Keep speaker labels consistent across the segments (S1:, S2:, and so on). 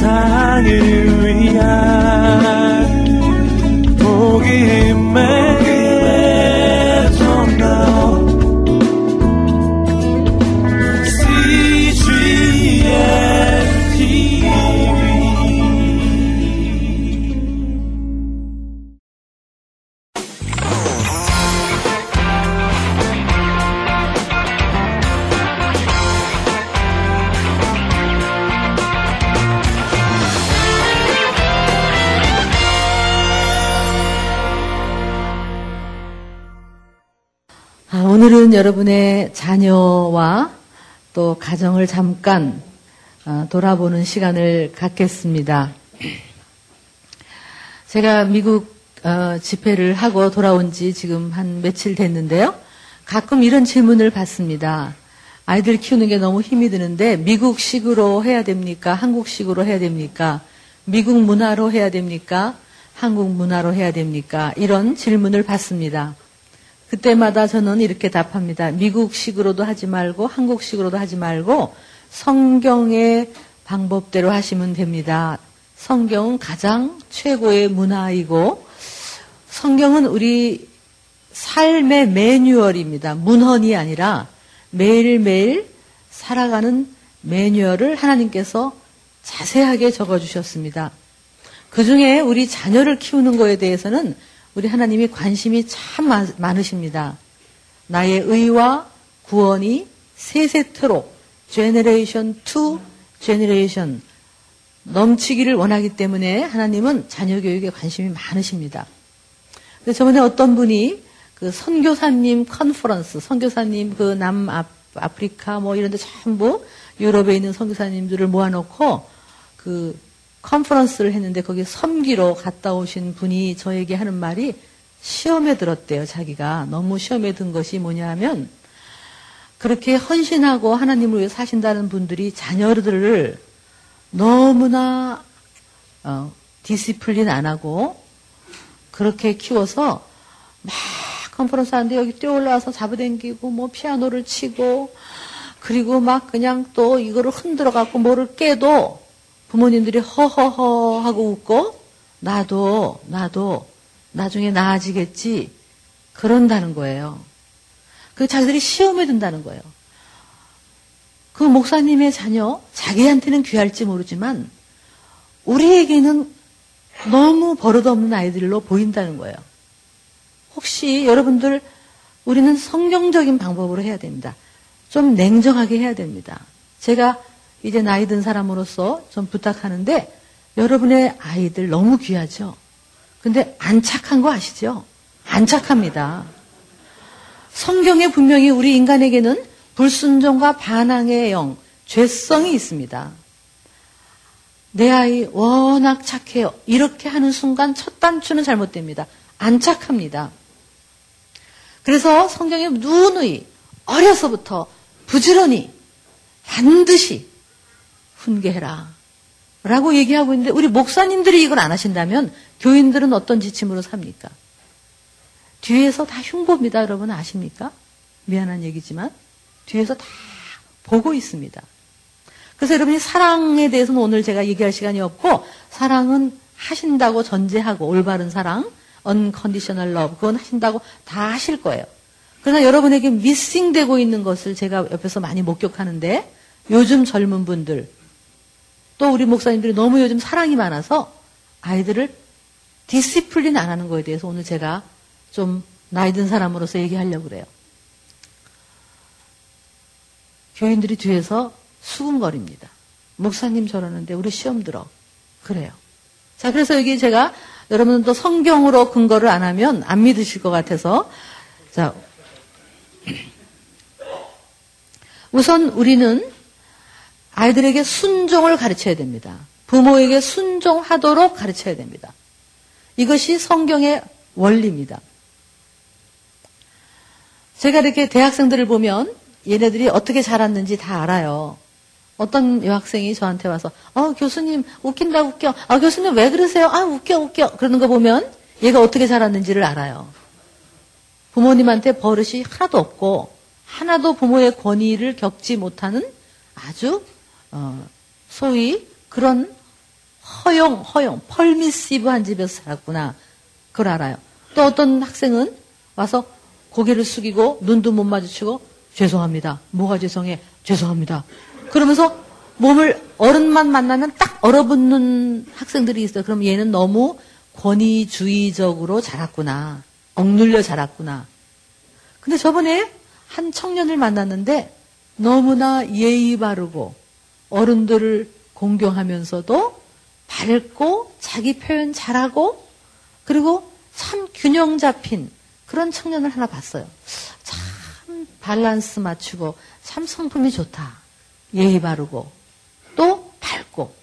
S1: 세상을 위한
S2: 여러분의 자녀와 또 가정을 잠깐 어, 돌아보는 시간을 갖겠습니다. 제가 미국 어, 집회를 하고 돌아온 지 지금 한 며칠 됐는데요. 가끔 이런 질문을 받습니다. 아이들 키우는 게 너무 힘이 드는데 미국식으로 해야 됩니까? 한국식으로 해야 됩니까? 미국 문화로 해야 됩니까? 한국 문화로 해야 됩니까? 이런 질문을 받습니다. 그때마다 저는 이렇게 답합니다. 미국식으로도 하지 말고 한국식으로도 하지 말고 성경의 방법대로 하시면 됩니다. 성경은 가장 최고의 문화이고 성경은 우리 삶의 매뉴얼입니다. 문헌이 아니라 매일매일 살아가는 매뉴얼을 하나님께서 자세하게 적어주셨습니다. 그 중에 우리 자녀를 키우는 것에 대해서는 우리 하나님이 관심이 참 많으십니다. 나의 의와 구원이 세세토록 generation to generation 넘치기를 원하기 때문에 하나님은 자녀 교육에 관심이 많으십니다. 그래서 저번에 어떤 분이 그 선교사님 컨퍼런스, 선교사님 그 남아프리카 뭐 이런 데 전부 유럽에 있는 선교사님들을 모아놓고 그 컨퍼런스를 했는데 거기 섬기러 갔다 오신 분이 저에게 하는 말이 시험에 들었대요, 자기가. 너무 시험에 든 것이 뭐냐 하면 그렇게 헌신하고 하나님을 위해 사신다는 분들이 자녀들을 너무나 어, discipline 안 하고 그렇게 키워서 막 컨퍼런스 하는데 여기 뛰어 올라와서 잡아당기고 뭐 피아노를 치고 그리고 막 그냥 또 이거를 흔들어 갖고 뭐를 깨도 부모님들이 허허허 하고 웃고 나도 나도 나중에 나아지겠지 그런다는 거예요. 그 자기들이 시험에 든다는 거예요. 그 목사님의 자녀 자기한테는 귀할지 모르지만 우리에게는 너무 버릇없는 아이들로 보인다는 거예요. 혹시 여러분들 우리는 성경적인 방법으로 해야 됩니다. 좀 냉정하게 해야 됩니다. 제가 이제 나이 든 사람으로서 좀 부탁하는데 여러분의 아이들 너무 귀하죠? 근데 안 착한 거 아시죠? 안 착합니다. 성경에 분명히 우리 인간에게는 불순종과 반항의 영, 죄성이 있습니다. 내 아이 워낙 착해요. 이렇게 하는 순간 첫 단추는 잘못됩니다. 안 착합니다. 그래서 성경에 누누이 어려서부터 부지런히 반드시 훈계해라. 라고 얘기하고 있는데 우리 목사님들이 이걸 안 하신다면 교인들은 어떤 지침으로 삽니까? 뒤에서 다 흉보입니다. 여러분 아십니까? 미안한 얘기지만 뒤에서 다 보고 있습니다. 그래서 여러분이 사랑에 대해서는 오늘 제가 얘기할 시간이 없고 사랑은 하신다고 전제하고 올바른 사랑, unconditional love 그건 하신다고 다 하실 거예요. 그러나 여러분에게 미싱되고 있는 것을 제가 옆에서 많이 목격하는데 요즘 젊은 분들 또 우리 목사님들이 너무 요즘 사랑이 많아서 아이들을 디시플린 안 하는 거에 대해서 오늘 제가 좀 나이 든 사람으로서 얘기하려고 그래요. 교인들이 뒤에서 수군거립니다. 목사님 저러는데 우리 시험 들어. 그래요. 자, 그래서 여기 제가 여러분은 또 성경으로 근거를 안 하면 안 믿으실 것 같아서 자, 우선 우리는 아이들에게 순종을 가르쳐야 됩니다. 부모에게 순종하도록 가르쳐야 됩니다. 이것이 성경의 원리입니다. 제가 이렇게 대학생들을 보면 얘네들이 어떻게 자랐는지 다 알아요. 어떤 여학생이 저한테 와서, 어, 교수님, 웃긴다, 웃겨. 아, 교수님, 왜 그러세요? 아, 웃겨, 웃겨. 그러는 거 보면 얘가 어떻게 자랐는지를 알아요. 부모님한테 버릇이 하나도 없고, 하나도 부모의 권위를 겪지 못하는 아주 어, 소위 그런 허용, 허용, 펄미시브한 집에서 살았구나. 그걸 알아요. 또 어떤 학생은 와서 고개를 숙이고 눈도 못 마주치고 죄송합니다. 뭐가 죄송해? 죄송합니다. 그러면서 몸을 어른만 만나면 딱 얼어붙는 학생들이 있어요. 그럼 얘는 너무 권위주의적으로 자랐구나. 억눌려 자랐구나. 근데 저번에 한 청년을 만났는데 너무나 예의 바르고 어른들을 공경하면서도 밝고 자기 표현 잘하고 그리고 참 균형 잡힌 그런 청년을 하나 봤어요. 참 밸런스 맞추고 참 성품이 좋다. 예의 바르고 또 밝고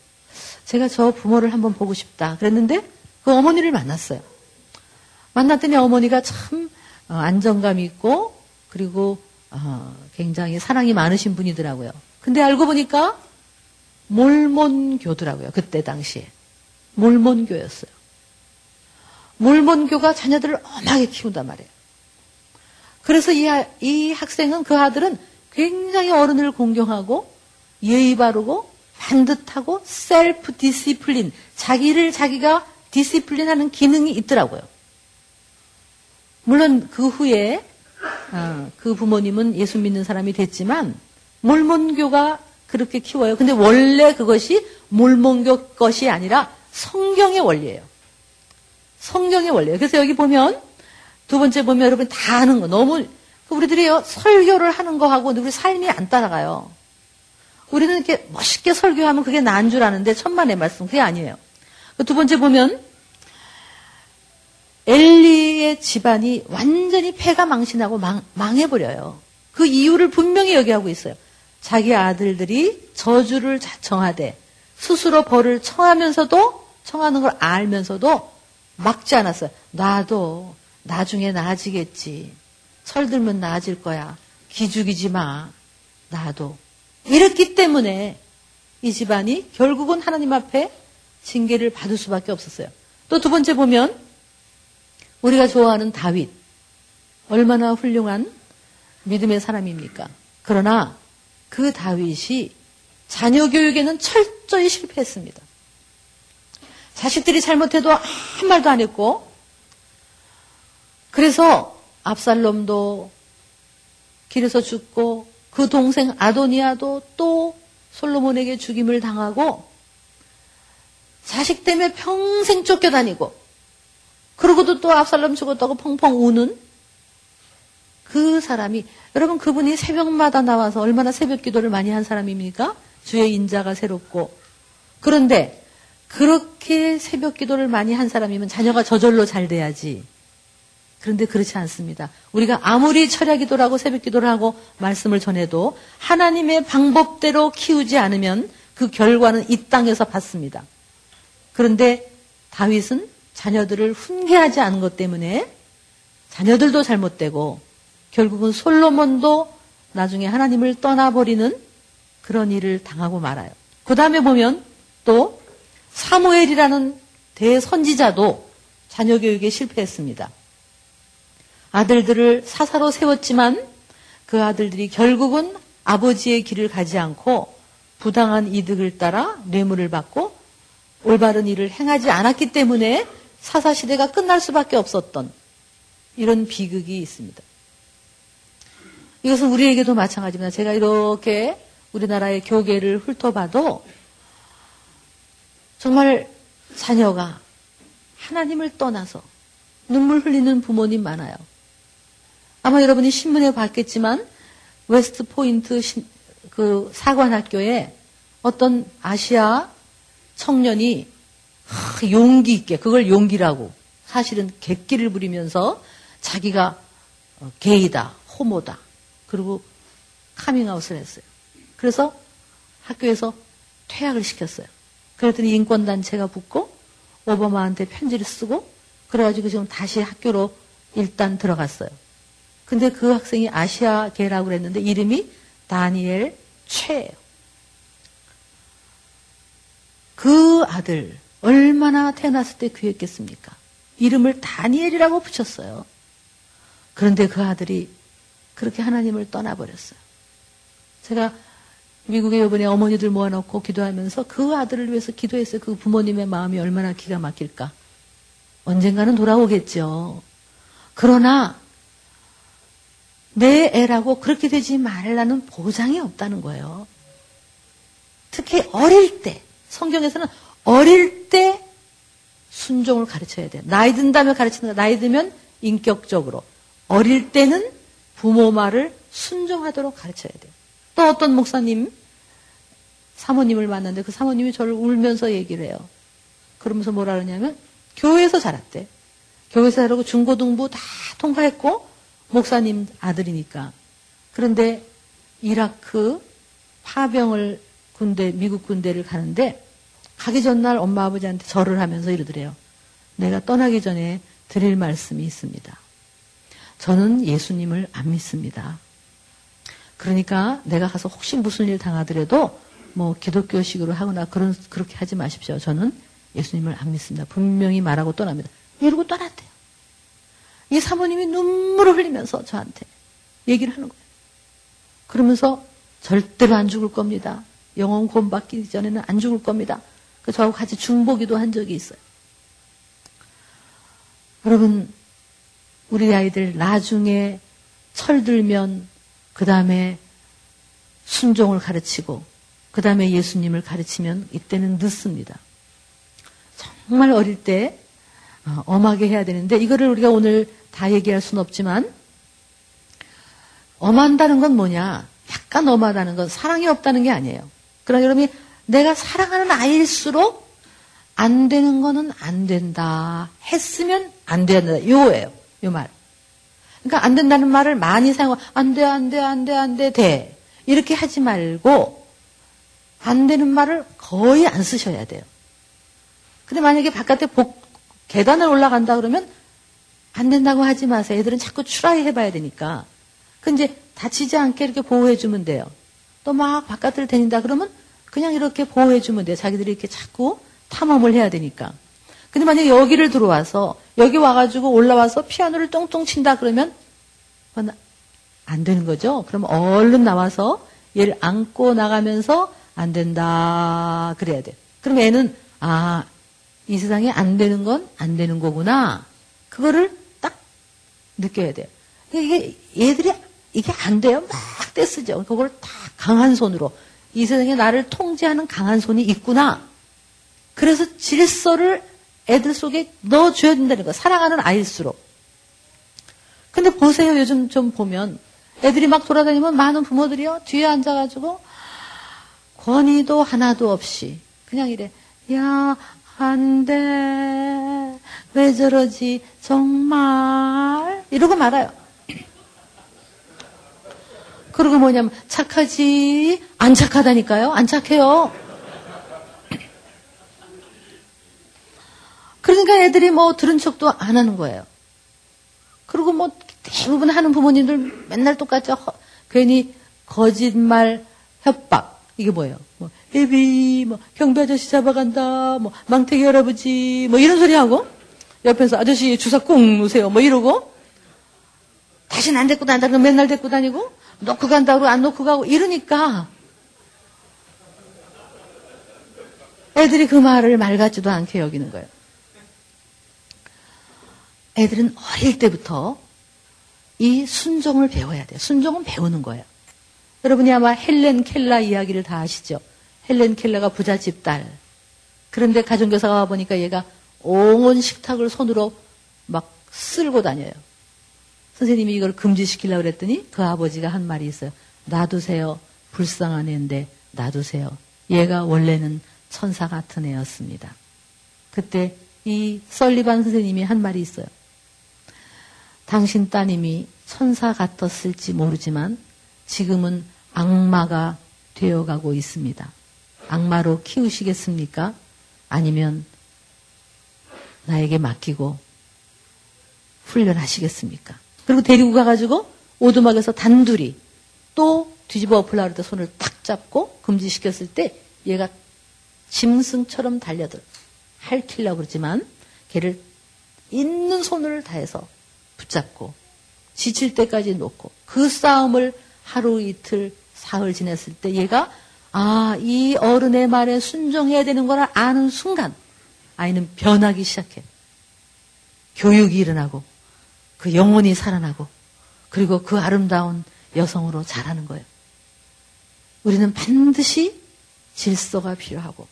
S2: 제가 저 부모를 한번 보고 싶다 그랬는데 그 어머니를 만났어요. 만났더니 어머니가 참 어, 안정감 있고 그리고 어, 굉장히 사랑이 많으신 분이더라고요. 근데 알고 보니까 몰몬교더라고요. 그때 당시에. 몰몬교였어요. 몰몬교가 자녀들을 엄하게 키운단 말이에요. 그래서 이, 이 학생은 그 아들은 굉장히 어른을 공경하고 예의 바르고 반듯하고 self discipline 자기를 자기가 discipline 하는 기능이 있더라고요. 물론 그 후에 어, 그 부모님은 예수 믿는 사람이 됐지만 몰몬교가 그렇게 키워요. 근데 원래 그것이 몰몬교 것이 아니라 성경의 원리예요. 성경의 원리예요. 그래서 여기 보면 두 번째 보면 여러분 다 아는 거 너무 우리들이요 설교를 하는 거하고 우리 삶이 안 따라가요. 우리는 이렇게 멋있게 설교하면 그게 나은 줄 아는데 천만의 말씀 그게 아니에요. 그두 번째 보면 엘리의 집안이 완전히 폐가 망신하고 망, 망해버려요. 그 이유를 분명히 여기하고 있어요. 자기 아들들이 저주를 자청하되 스스로 벌을 청하면서도 청하는 걸 알면서도 막지 않았어요. 나도 나중에 나아지겠지. 철들면 나아질 거야. 기죽이지 마. 나도. 이렇기 때문에 이 집안이 결국은 하나님 앞에 징계를 받을 수밖에 없었어요. 또 두 번째 보면 우리가 좋아하는 다윗. 얼마나 훌륭한 믿음의 사람입니까? 그러나 그 다윗이 자녀 교육에는 철저히 실패했습니다. 자식들이 잘못해도 한 말도 안 했고, 그래서 압살롬도 길에서 죽고, 그 동생 아도니아도 또 솔로몬에게 죽임을 당하고, 자식 때문에 평생 쫓겨다니고, 그러고도 또 압살롬 죽었다고 펑펑 우는 그 사람이 여러분 그분이 새벽마다 나와서 얼마나 새벽 기도를 많이 한 사람입니까? 주의 인자가 새롭고 그런데 그렇게 새벽 기도를 많이 한 사람이면 자녀가 저절로 잘 돼야지. 그런데 그렇지 않습니다. 우리가 아무리 철야 기도를 고 새벽 기도를 하고 말씀을 전해도 하나님의 방법대로 키우지 않으면 그 결과는 이 땅에서 받습니다. 그런데 다윗은 자녀들을 훈계하지 않은 것 때문에 자녀들도 잘못되고 결국은 솔로몬도 나중에 하나님을 떠나버리는 그런 일을 당하고 말아요. 그 다음에 보면 또 사무엘이라는 대선지자도 자녀 교육에 실패했습니다. 아들들을 사사로 세웠지만 그 아들들이 결국은 아버지의 길을 가지 않고 부당한 이득을 따라 뇌물을 받고 올바른 일을 행하지 않았기 때문에 사사시대가 끝날 수밖에 없었던 이런 비극이 있습니다. 이것은 우리에게도 마찬가지입니다. 제가 이렇게 우리나라의 교계를 훑어봐도 정말 자녀가 하나님을 떠나서 눈물 흘리는 부모님 많아요. 아마 여러분이 신문에 봤겠지만 웨스트 포인트 그 사관학교에 어떤 아시아 청년이 용기 있게 그걸 용기라고 사실은 객기를 부리면서 자기가 어, 게이다, 호모다. 그리고 커밍아웃을 했어요. 그래서 학교에서 퇴학을 시켰어요. 그랬더니 인권단체가 붙고 오바마한테 편지를 쓰고 그래가지고 지금 다시 학교로 일단 들어갔어요. 근데 그 학생이 아시아계라고 그랬는데 이름이 다니엘 최예요. 그 아들 얼마나 태어났을 때 귀했겠습니까? 이름을 다니엘이라고 붙였어요. 그런데 그 아들이 그렇게 하나님을 떠나버렸어요. 제가 미국에 이번에 어머니들 모아놓고 기도하면서 그 아들을 위해서 기도했어요. 그 부모님의 마음이 얼마나 기가 막힐까. 언젠가는 돌아오겠죠. 그러나 내 애라고 그렇게 되지 말라는 보장이 없다는 거예요. 특히 어릴 때 성경에서는 어릴 때 순종을 가르쳐야 돼요. 나이 든다면 가르치는 거 나이 들면 인격적으로 어릴 때는 부모 말을 순종하도록 가르쳐야 돼요. 또 어떤 목사님 사모님을 만났는데 그 사모님이 저를 울면서 얘기를 해요. 그러면서 뭐라 그러냐면 교회에서 자랐대. 교회에서 자라고 중고등부 다 통과했고 목사님 아들이니까. 그런데 이라크 파병을 군대 미국 군대를 가는데 가기 전날 엄마 아버지한테 절을 하면서 이러더래요. 내가 떠나기 전에 드릴 말씀이 있습니다. 저는 예수님을 안 믿습니다. 그러니까 내가 가서 혹시 무슨 일 당하더라도 뭐 기독교식으로 하거나 그런 그렇게 하지 마십시오. 저는 예수님을 안 믿습니다. 분명히 말하고 떠납니다. 이러고 떠났대요. 이 사모님이 눈물을 흘리면서 저한테 얘기를 하는 거예요. 그러면서 절대로 안 죽을 겁니다. 영원 구원받기 전에는 안 죽을 겁니다. 그 저하고 같이 중보기도 한 적이 있어요. 여러분, 우리 아이들 나중에 철들면 그 다음에 순종을 가르치고 그 다음에 예수님을 가르치면 이때는 늦습니다. 정말 어릴 때 어, 엄하게 해야 되는데 이거를 우리가 오늘 다 얘기할 수는 없지만 엄한다는 건 뭐냐? 약간 엄하다는 건 사랑이 없다는 게 아니에요. 그러나 여러분이 내가 사랑하는 아이일수록 안 되는 거는 안 된다. 했으면 안 된다. 요예요. 요 말. 그러니까 안 된다는 말을 많이 사용하고 안 돼, 안 돼, 안 돼, 안 돼, 돼. 이렇게 하지 말고 안 되는 말을 거의 안 쓰셔야 돼요. 근데 만약에 바깥에 복, 계단을 올라간다 그러면 안 된다고 하지 마세요. 애들은 자꾸 추라이 해봐야 되니까. 그 이제 다치지 않게 이렇게 보호해주면 돼요. 또 막 바깥을 다닌다 그러면 그냥 이렇게 보호해주면 돼요. 자기들이 이렇게 자꾸 탐험을 해야 되니까. 근데 만약에 여기를 들어와서 여기 와가지고 올라와서 피아노를 똥똥 친다 그러면 안 되는 거죠. 그럼 얼른 나와서 얘를 안고 나가면서 안 된다 그래야 돼. 그럼 애는 아 이 세상에 안 되는 건 안 되는 거구나. 그거를 딱 느껴야 돼요. 이게 얘들이 이게 안 돼요. 막 떼쓰죠. 그걸 다 강한 손으로 이 세상에 나를 통제하는 강한 손이 있구나. 그래서 질서를 애들 속에 넣어줘야 된다는 거. 사랑하는 아이일수록. 근데 보세요. 요즘 좀 보면 애들이 막 돌아다니면 많은 부모들이요. 뒤에 앉아가지고 권위도 하나도 없이 그냥 이래. 야, 안 돼. 왜 저러지? 정말. 이러고 말아요. 그리고 뭐냐면 착하지 안 착하다니까요. 안 착해요. 그러니까 애들이 뭐 들은 척도 안 하는 거예요. 그리고 뭐 대부분 하는 부모님들 맨날 똑같죠. 괜히 거짓말, 협박. 이게 뭐예요? 뭐, 애비, 뭐, 경비 아저씨 잡아간다, 뭐, 망태기 할아버지, 뭐, 이런 소리 하고, 옆에서 아저씨 주사 꾹 놓으세요, 뭐, 이러고, 다시는 안 데리고 다닌다, 그 맨날 데리고 다니고, 놓고 간다고 안 놓고 가고, 이러니까, 애들이 그 말을 말 같지도 않게 여기는 거예요. 애들은 어릴 때부터 이 순종을 배워야 돼요. 순종은 배우는 거예요. 여러분이 아마 헬렌 켈라 이야기를 다 아시죠? 헬렌 켈라가 부잣집 딸. 그런데 가정교사가 와보니까 얘가 온 식탁을 손으로 막 쓸고 다녀요. 선생님이 이걸 금지시키려고 그랬더니 그 아버지가 한 말이 있어요. 놔두세요. 불쌍한 애인데 놔두세요. 얘가 원래는 천사 같은 애였습니다. 그때 이 썰리반 선생님이 한 말이 있어요. 당신 따님이 천사 같았을지 모르지만 지금은 악마가 되어가고 있습니다. 악마로 키우시겠습니까? 아니면 나에게 맡기고 훈련하시겠습니까? 그리고 데리고 가가지고 오두막에서 단둘이 또 뒤집어 엎으려고 때 손을 탁 잡고 금지시켰을 때 얘가 짐승처럼 달려들 할킬려고 그러지만 걔를 있는 손을 다해서 붙잡고 지칠 때까지 놓고 그 싸움을 하루 이틀 사흘 지냈을 때 얘가 아, 이 어른의 말에 순종해야 되는 걸 아는 순간 아이는 변하기 시작해. 교육이 일어나고 그 영혼이 살아나고 그리고 그 아름다운 여성으로 자라는 거예요. 우리는 반드시 질서가 필요하고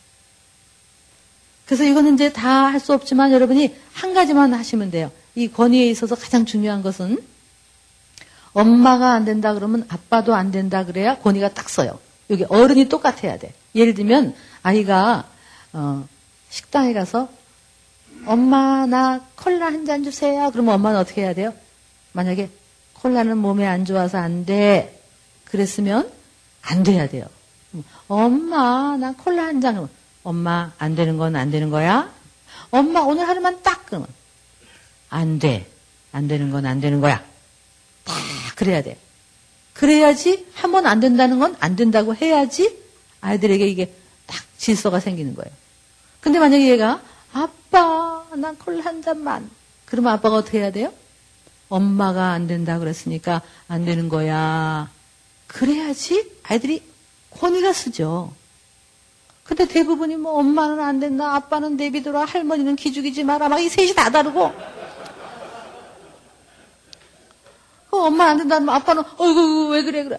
S2: 그래서 이거는 이제 다 할 수 없지만 여러분이 한 가지만 하시면 돼요. 이 권위에 있어서 가장 중요한 것은 엄마가 안 된다 그러면 아빠도 안 된다 그래야 권위가 딱 서요. 여기 어른이 똑같아야 돼. 예를 들면 아이가 어, 식당에 가서 엄마 나 콜라 한 잔 주세요. 그러면 엄마는 어떻게 해야 돼요? 만약에 콜라는 몸에 안 좋아서 안 돼. 그랬으면 안 돼야 돼요. 엄마 나 콜라 한 잔. 엄마 안 되는 건 안 되는 거야? 엄마 오늘 하루만 딱 그러면 안 돼. 안 되는 건 안 되는 거야. 다 그래야 돼. 그래야지 한 번 안 된다는 건 안 된다고 해야지 아이들에게 이게 딱 질서가 생기는 거예요. 근데 만약에 얘가 아빠 난 콜라 한 잔만 그러면 아빠가 어떻게 해야 돼요? 엄마가 안 된다 그랬으니까 안 되는 거야. 그래야지 아이들이 권위가 쓰죠. 근데 대부분이 뭐 엄마는 안 된다, 아빠는 내비둬라, 할머니는 기죽이지 마라, 막 이 셋이 다 다르고 어, 엄마 안 된다면 아빠는 어이구 왜 그래 그래.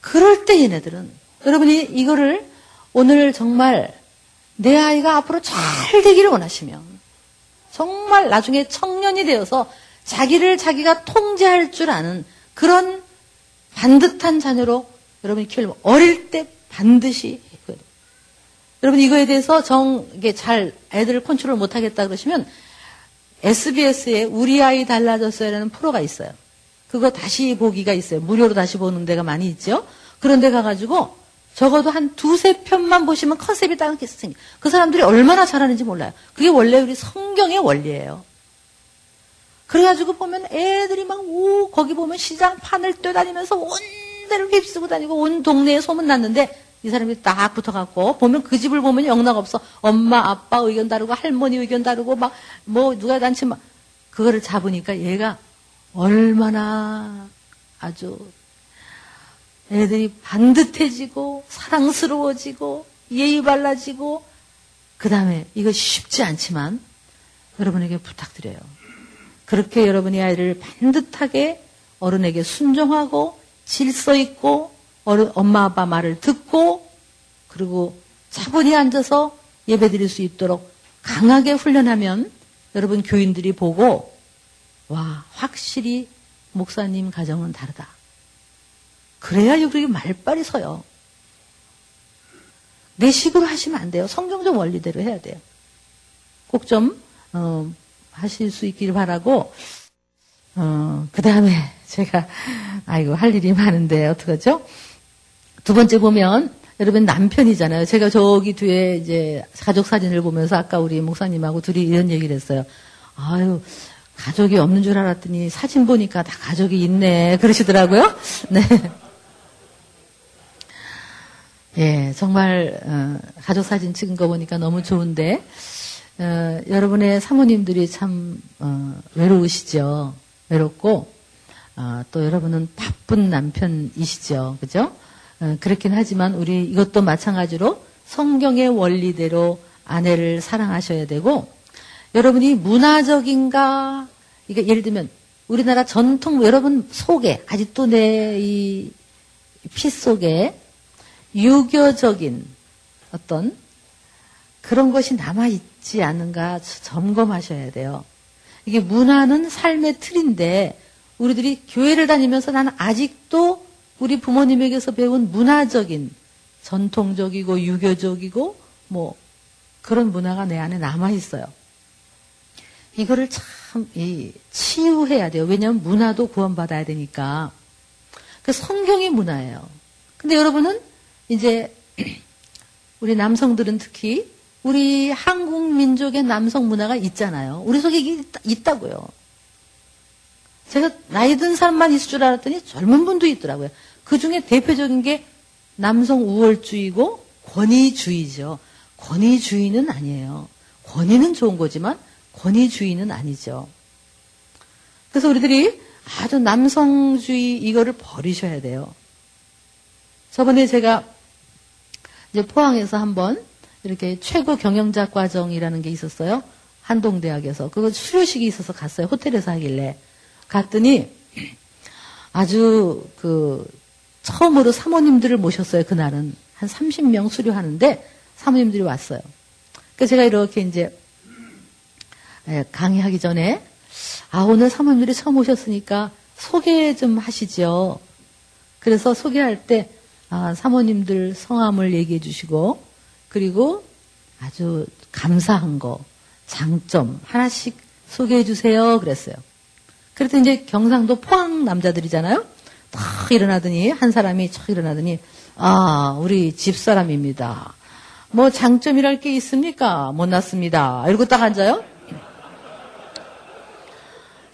S2: 그럴 때 얘네들은 여러분이 이거를 오늘 정말 내 아이가 앞으로 잘 되기를 원하시면 정말 나중에 청년이 되어서 자기를 자기가 통제할 줄 아는 그런 반듯한 자녀로 여러분이 키우려면 어릴 때 반드시. 여러분 이거에 대해서 정 이게 잘 애들을 컨트롤 못 하겠다 그러시면 SBS에 우리 아이 달라졌어요라는 프로가 있어요. 그거 다시 보기가 있어요. 무료로 다시 보는 데가 많이 있죠. 그런 데 가가지고 적어도 한 두세 편만 보시면 컨셉이 딱 생겨. 그 사람들이 얼마나 잘하는지 몰라요. 그게 원래 우리 성경의 원리예요. 그래가지고 보면 애들이 막, 오, 거기 보면 시장 판을 뛰어다니면서 온 데를 휩쓰고 다니고 온 동네에 소문났는데 이 사람이 딱 붙어갖고 보면 그 집을 보면 영락 없어. 엄마, 아빠 의견 다르고 할머니 의견 다르고 막 뭐 누가 단체 막 그거를 잡으니까 얘가 얼마나 아주 애들이 반듯해지고 사랑스러워지고 예의 발라지고 그 다음에 이거 쉽지 않지만 여러분에게 부탁드려요. 그렇게 여러분이 아이를 반듯하게 어른에게 순종하고 질서 있고 어른, 엄마 아빠 말을 듣고 그리고 차분히 앉아서 예배 드릴 수 있도록 강하게 훈련하면 여러분 교인들이 보고 와 확실히 목사님 가정은 다르다. 그래야 우리 말빨이 서요. 내 식으로 하시면 안 돼요. 성경적 원리대로 해야 돼요. 꼭좀 어, 하실 수 있기를 바라고 어, 그 다음에 제가 아이고 할 일이 많은데 어떡하죠? 두 번째 보면 여러분 남편이잖아요. 제가 저기 뒤에 이제 가족 사진을 보면서 아까 우리 목사님하고 둘이 이런 얘기를 했어요. 아유 가족이 없는 줄 알았더니 사진 보니까 다 가족이 있네 그러시더라고요. 네. 예, 정말 어, 가족 사진 찍은 거 보니까 너무 좋은데 어, 여러분의 사모님들이 참 어, 외로우시죠. 외롭고 어, 또 여러분은 바쁜 남편이시죠. 그죠? 어, 그렇긴 하지만 우리 이것도 마찬가지로 성경의 원리대로 아내를 사랑하셔야 되고 여러분이 문화적인가 이게 예를 들면 우리나라 전통 여러분 속에 아직도 내 이 피 속에 유교적인 어떤 그런 것이 남아 있지 않은가 점검하셔야 돼요. 이게 문화는 삶의 틀인데 우리들이 교회를 다니면서 나는 아직도 우리 부모님에게서 배운 문화적인 전통적이고 유교적이고 뭐 그런 문화가 내 안에 남아 있어요. 이거를 참 치유해야 돼요. 왜냐하면 문화도 구원받아야 되니까. 그 성경의 문화예요. 근데 여러분은 이제 우리 남성들은 특히 우리 한국 민족의 남성 문화가 있잖아요. 우리 속에 있다, 고요 제가 나이 든 사람만 있을 줄 알았더니 젊은 분도 있더라고요. 그 중에 대표적인 게 남성 우월주의고 권위주의죠. 권위주의는 아니에요. 권위는 좋은 거지만 권위주의는 아니죠. 그래서 우리들이 아주 남성주의 이거를 버리셔야 돼요. 저번에 제가 이제 포항에서 한번 이렇게 최고 경영자 과정이라는 게 있었어요. 한동대학에서. 그거 수료식이 있어서 갔어요. 호텔에서 하길래. 갔더니 아주 그 처음으로 사모님들을 모셨어요. 그날은. 한 30명 수료하는데 사모님들이 왔어요. 그래서 제가 이렇게 이제 예, 강의하기 전에 아 오늘 사모님들이 처음 오셨으니까 소개 좀 하시죠. 그래서 소개할 때 아, 사모님들 성함을 얘기해 주시고 그리고 아주 감사한 거 장점 하나씩 소개해 주세요. 그랬어요. 그랬더니 이제 경상도 포항 남자들이잖아요. 탁 일어나더니 한 사람이 탁 일어나더니 아 우리 집사람입니다. 뭐 장점이랄 게 있습니까? 못났습니다. 이러고 딱 앉아요.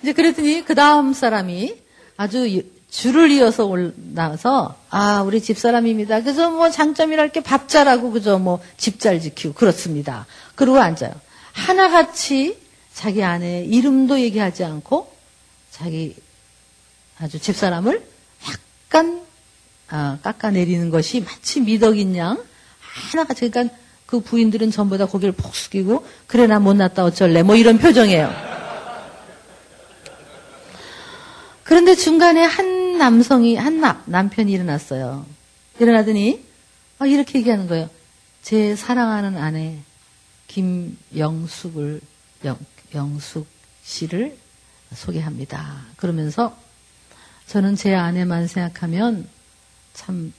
S2: 이제 그랬더니 그 다음 사람이 아주 줄을 이어서 올라와서 아 우리 집사람입니다. 그래서 뭐 장점이랄 게 밥 잘하고 그저 뭐 집 잘 지키고 그렇습니다. 그러고 앉아요. 하나같이 자기 아내 이름도 얘기하지 않고 자기 아주 집사람을 약간 아, 깎아내리는 것이 마치 미덕인 양 하나같이 그러니까 그 부인들은 전부 다 고개를 푹 숙이고 그래 나 못났다 어쩔래 뭐 이런 표정이에요. 그런데 중간에 한 남성이, 한 남, 남편이 일어났어요. 일어나더니, 어, 이렇게 얘기하는 거예요. 제 사랑하는 아내, 김영숙을, 영, 영숙 씨를 소개합니다. 그러면서 저는 제 아내만 생각하면 참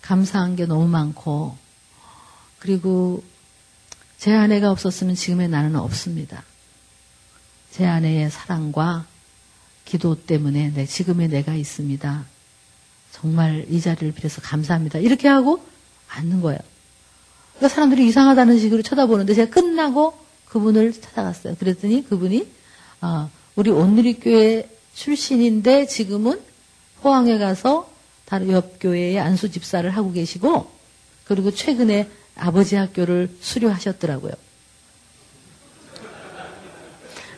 S2: 감사한 게 너무 많고, 그리고 제 아내가 없었으면 지금의 나는 없습니다. 제 아내의 사랑과 기도 때문에 내 지금의 내가 있습니다. 정말 이 자리를 빌어서 감사합니다. 이렇게 하고 앉는 거예요. 그러니까 사람들이 이상하다는 식으로 쳐다보는데 제가 끝나고 그분을 찾아갔어요. 그랬더니 그분이 아, 우리 온누리교회 출신인데 지금은 포항에 가서 다른 옆 교회에 안수 집사를 하고 계시고 그리고 최근에 아버지 학교를 수료하셨더라고요.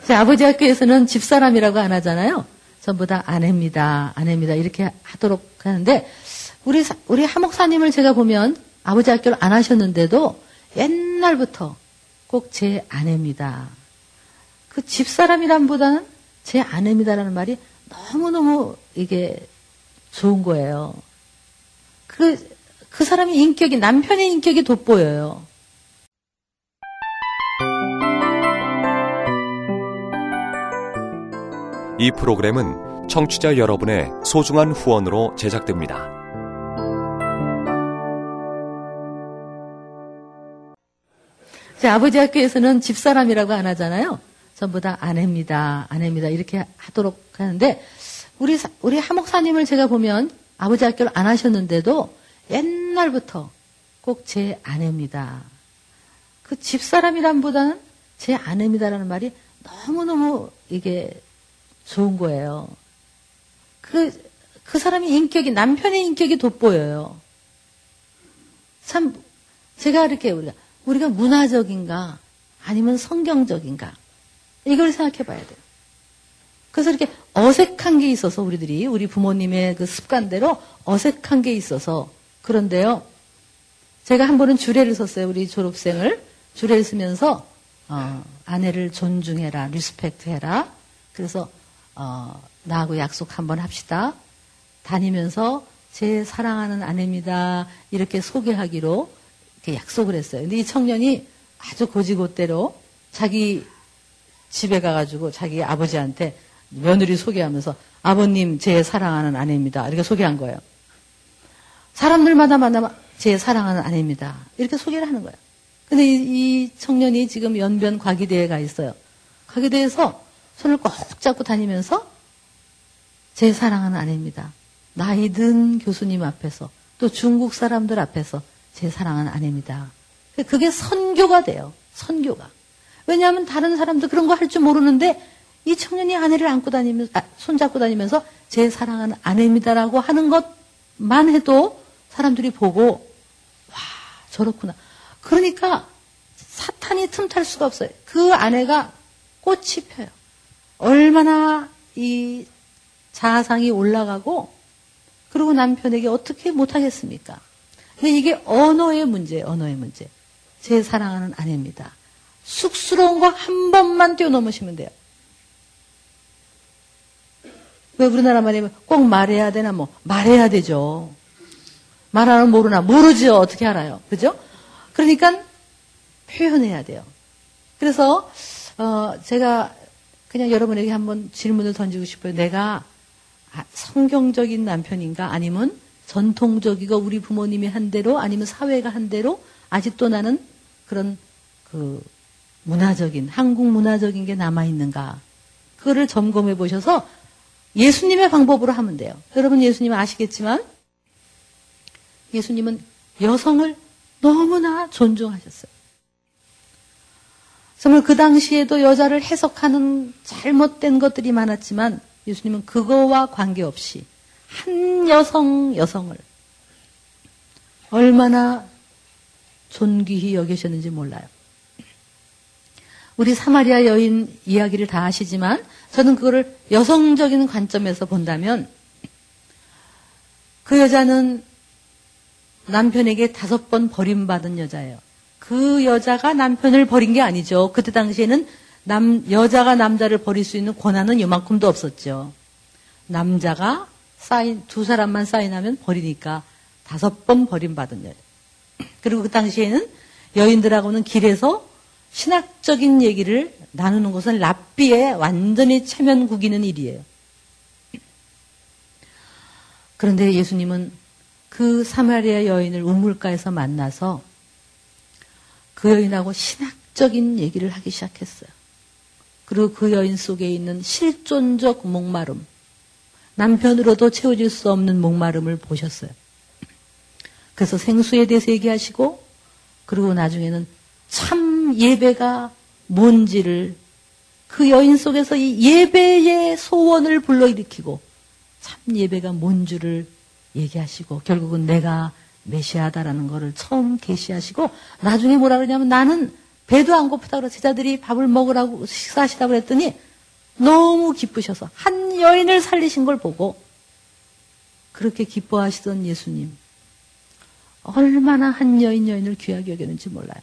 S2: 아버지 학교에서는 집사람이라고 안 하잖아요. 전부 다 아내입니다. 아내입니다. 이렇게 하도록 하는데, 우리, 우리 하목사님을 제가 보면 아버지 학교를 안 하셨는데도 옛날부터 꼭 제 아내입니다. 그 집사람이란보다는 제 아내입니다라는 말이 너무너무 이게 좋은 거예요. 그, 그 사람의 인격이, 남편의 인격이 돋보여요.
S3: 이 프로그램은 청취자 여러분의 소중한 후원으로 제작됩니다.
S2: 제 아버지 학교에서는 집사람이라고 안 하잖아요. 전부 다 아내입니다. 아내입니다. 이렇게 하도록 하는데, 우리, 우리 하목사님을 제가 보면 아버지 학교를 안 하셨는데도 옛날부터 꼭 제 아내입니다. 그 집사람이란보다는 제 아내입니다라는 말이 너무너무 이게 좋은 거예요. 그, 그 사람의 인격이, 남편의 인격이 돋보여요. 참, 제가 이렇게 우리가, 우리가 문화적인가, 아니면 성경적인가, 이걸 생각해 봐야 돼요. 그래서 이렇게 어색한 게 있어서 우리들이, 우리 부모님의 그 습관대로 어색한 게 있어서, 그런데요, 제가 한 번은 주례를 섰어요. 우리 졸업생을. 주례를 서면서, 어, 아내를 존중해라, respect 해라. 그래서 어, 나하고 약속 한번 합시다. 다니면서 제 사랑하는 아내입니다. 이렇게 소개하기로 이렇게 약속을 했어요. 근데 이 청년이 아주 곧이곧대로 자기 집에 가가지고 자기 아버지한테 며느리 소개하면서 아버님 제 사랑하는 아내입니다. 이렇게 소개한 거예요. 사람들마다 만나면 제 사랑하는 아내입니다. 이렇게 소개를 하는 거예요. 근데 이, 이 청년이 지금 연변 과기대에 가 있어요. 과기대에서 손을 꼭 잡고 다니면서 제 사랑하는 아내입니다. 나이 든 교수님 앞에서 또 중국 사람들 앞에서 제 사랑하는 아내입니다. 그게 선교가 돼요. 선교가. 왜냐하면 다른 사람도 그런 거 할 줄 모르는데 이 청년이 아내를 안고 다니면서 아, 손잡고 다니면서 제 사랑하는 아내입니다라고 하는 것만 해도 사람들이 보고 와 저렇구나. 그러니까 사탄이 틈탈 수가 없어요. 그 아내가 꽃이 펴요. 얼마나 이 자상이 올라가고 그리고 남편에게 어떻게 못하겠습니까? 근데 이게 언어의 문제예요, 언어의 문제. 제 사랑하는 아내입니다. 쑥스러운 거 한 번만 뛰어넘으시면 돼요. 왜 우리나라 말이면 꼭 말해야 되나 뭐 말해야 되죠. 말하는 모르나 모르죠. 어떻게 알아요? 그죠? 그러니까 표현해야 돼요. 그래서 어 제가 그냥 여러분에게 한번 질문을 던지고 싶어요. 내가 아, 성경적인 남편인가 아니면 전통적이고 우리 부모님이 한 대로 아니면 사회가 한 대로 아직도 나는 그런 그 문화적인 한국 문화적인 게 남아 있는가 그거를 점검해 보셔서 예수님의 방법으로 하면 돼요. 여러분 예수님 아시겠지만 예수님은 여성을 너무나 존중하셨어요. 정말 그 당시에도 여자를 해석하는 잘못된 것들이 많았지만 예수님은 그거와 관계없이 한 여성 여성을 얼마나 존귀히 여기셨는지 몰라요. 우리 사마리아 여인 이야기를 다 아시지만 저는 그거를 여성적인 관점에서 본다면 그 여자는 남편에게 다섯 번 버림받은 여자예요. 그 여자가 남편을 버린 게 아니죠. 그때 당시에는 남, 여자가 남자를 버릴 수 있는 권한은 요만큼도 없었죠. 남자가 사인, 두 사람만 사인하면 버리니까 다섯 번 버림받은 여자. 그리고 그 당시에는 여인들하고는 길에서 신학적인 얘기를 나누는 것은 랍비에 완전히 체면 구기는 일이에요. 그런데 예수님은 그 사마리아 여인을 우물가에서 만나서 그 여인하고 신학적인 얘기를 하기 시작했어요. 그리고 그 여인 속에 있는 실존적 목마름, 남편으로도 채워질 수 없는 목마름을 보셨어요. 그래서 생수에 대해서 얘기하시고, 그리고 나중에는 참 예배가 뭔지를 그 여인 속에서 이 예배의 소원을 불러일으키고, 참 예배가 뭔 줄을 얘기하시고, 결국은 내가 메시아다라는 것을 처음 계시하시고, 나중에 뭐라 그러냐면 나는 배도 안 고프다 그래 제자들이 밥을 먹으라고 식사하시라고 그랬더니 너무 기쁘셔서 한 여인을 살리신 걸 보고 그렇게 기뻐하시던 예수님 얼마나 한 여인 여인을 귀하게 여겼는지 몰라요.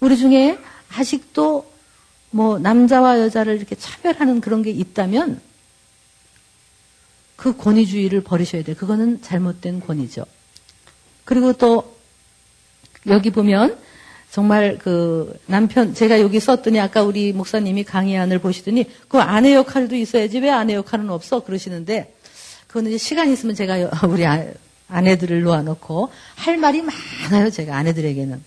S2: 우리 중에 아직도 뭐 남자와 여자를 이렇게 차별하는 그런 게 있다면 그 권위주의를 버리셔야 돼요. 그거는 잘못된 권위죠. 그리고 또 여기 보면 정말 그 남편 제가 여기 썼더니 아까 우리 목사님이 강의안을 보시더니 그 아내 역할도 있어야지 왜 아내 역할은 없어? 그러시는데 그거는 이제 시간 있으면 제가 우리 아, 아내들을 놓아놓고 할 말이 많아요 제가 아내들에게는.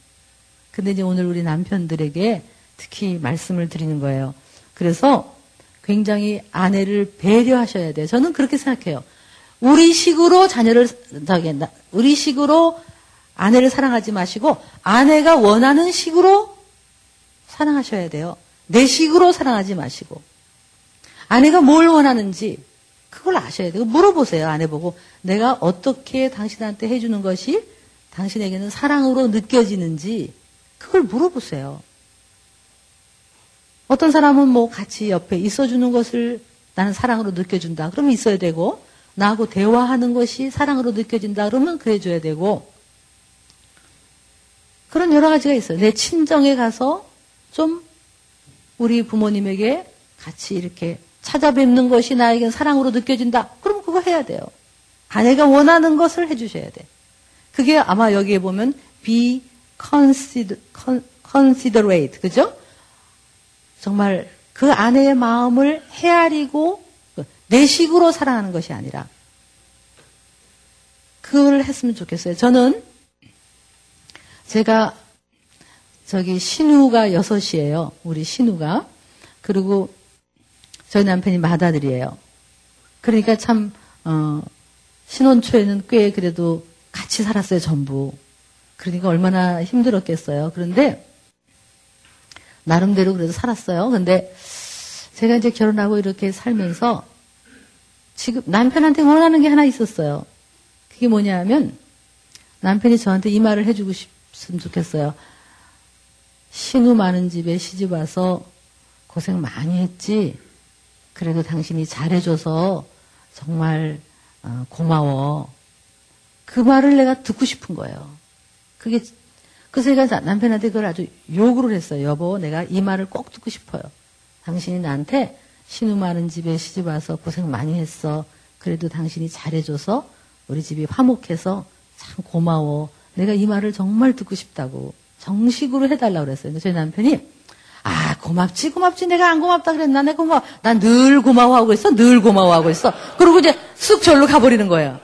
S2: 근데 이제 오늘 우리 남편들에게 특히 말씀을 드리는 거예요. 그래서 굉장히 아내를 배려하셔야 돼요. 저는 그렇게 생각해요 우리 식으로 자녀를 저기 우리 식으로 아내를 사랑하지 마시고 아내가 원하는 식으로 사랑하셔야 돼요. 내 식으로 사랑하지 마시고 아내가 뭘 원하는지 그걸 아셔야 돼요. 물어보세요. 아내 보고 내가 어떻게 당신한테 해주는 것이 당신에게는 사랑으로 느껴지는지 그걸 물어보세요. 어떤 사람은 뭐 같이 옆에 있어주는 것을 나는 사랑으로 느껴준다. 그러면 있어야 되고 나하고 대화하는 것이 사랑으로 느껴진다. 그러면 그래 줘야 되고 그런 여러 가지가 있어요. 내 친정에 가서 좀 우리 부모님에게 같이 이렇게 찾아뵙는 것이 나에겐 사랑으로 느껴진다. 그럼 그거 해야 돼요. 아내가 원하는 것을 해주셔야 돼. 그게 아마 여기에 보면 be considerate, 그죠? 정말 그 아내의 마음을 헤아리고 내 식으로 사랑하는 것이 아니라 그걸 했으면 좋겠어요. 저는 제가 저기 신우가 여섯이에요. 우리 신우가. 그리고 저희 남편이 맏아들이에요. 그러니까 참, 어, 신혼 초에는 꽤 그래도 같이 살았어요, 전부. 그러니까 얼마나 힘들었겠어요. 그런데, 나름대로 그래도 살았어요. 근데, 제가 이제 결혼하고 이렇게 살면서, 지금 남편한테 원하는 게 하나 있었어요. 그게 뭐냐 하면, 남편이 저한테 이 말을 해주고 싶, 했으면 좋겠어요. 신우 많은 집에 시집 와서 고생 많이 했지. 그래도 당신이 잘해줘서 정말 어, 고마워. 그 말을 내가 듣고 싶은 거예요. 그게 그래서 제가 남편한테 그걸 아주 요구를 했어요. 여보, 내가 이 말을 꼭 듣고 싶어요. 당신이 나한테 많은 집에 시집 와서 고생 많이 했어. 그래도 당신이 잘해줘서 우리 집이 화목해서 참 고마워. 내가 이 말을 정말 듣고 싶다고 정식으로 해달라고 그랬어요. 근데 저희 남편이 아 고맙지 고맙지 내가 안 고맙다 그랬나 내가 고마워 난 늘 고마워하고 있어 늘 고마워하고 있어 그리고 이제 쑥 절로 가버리는 거예요.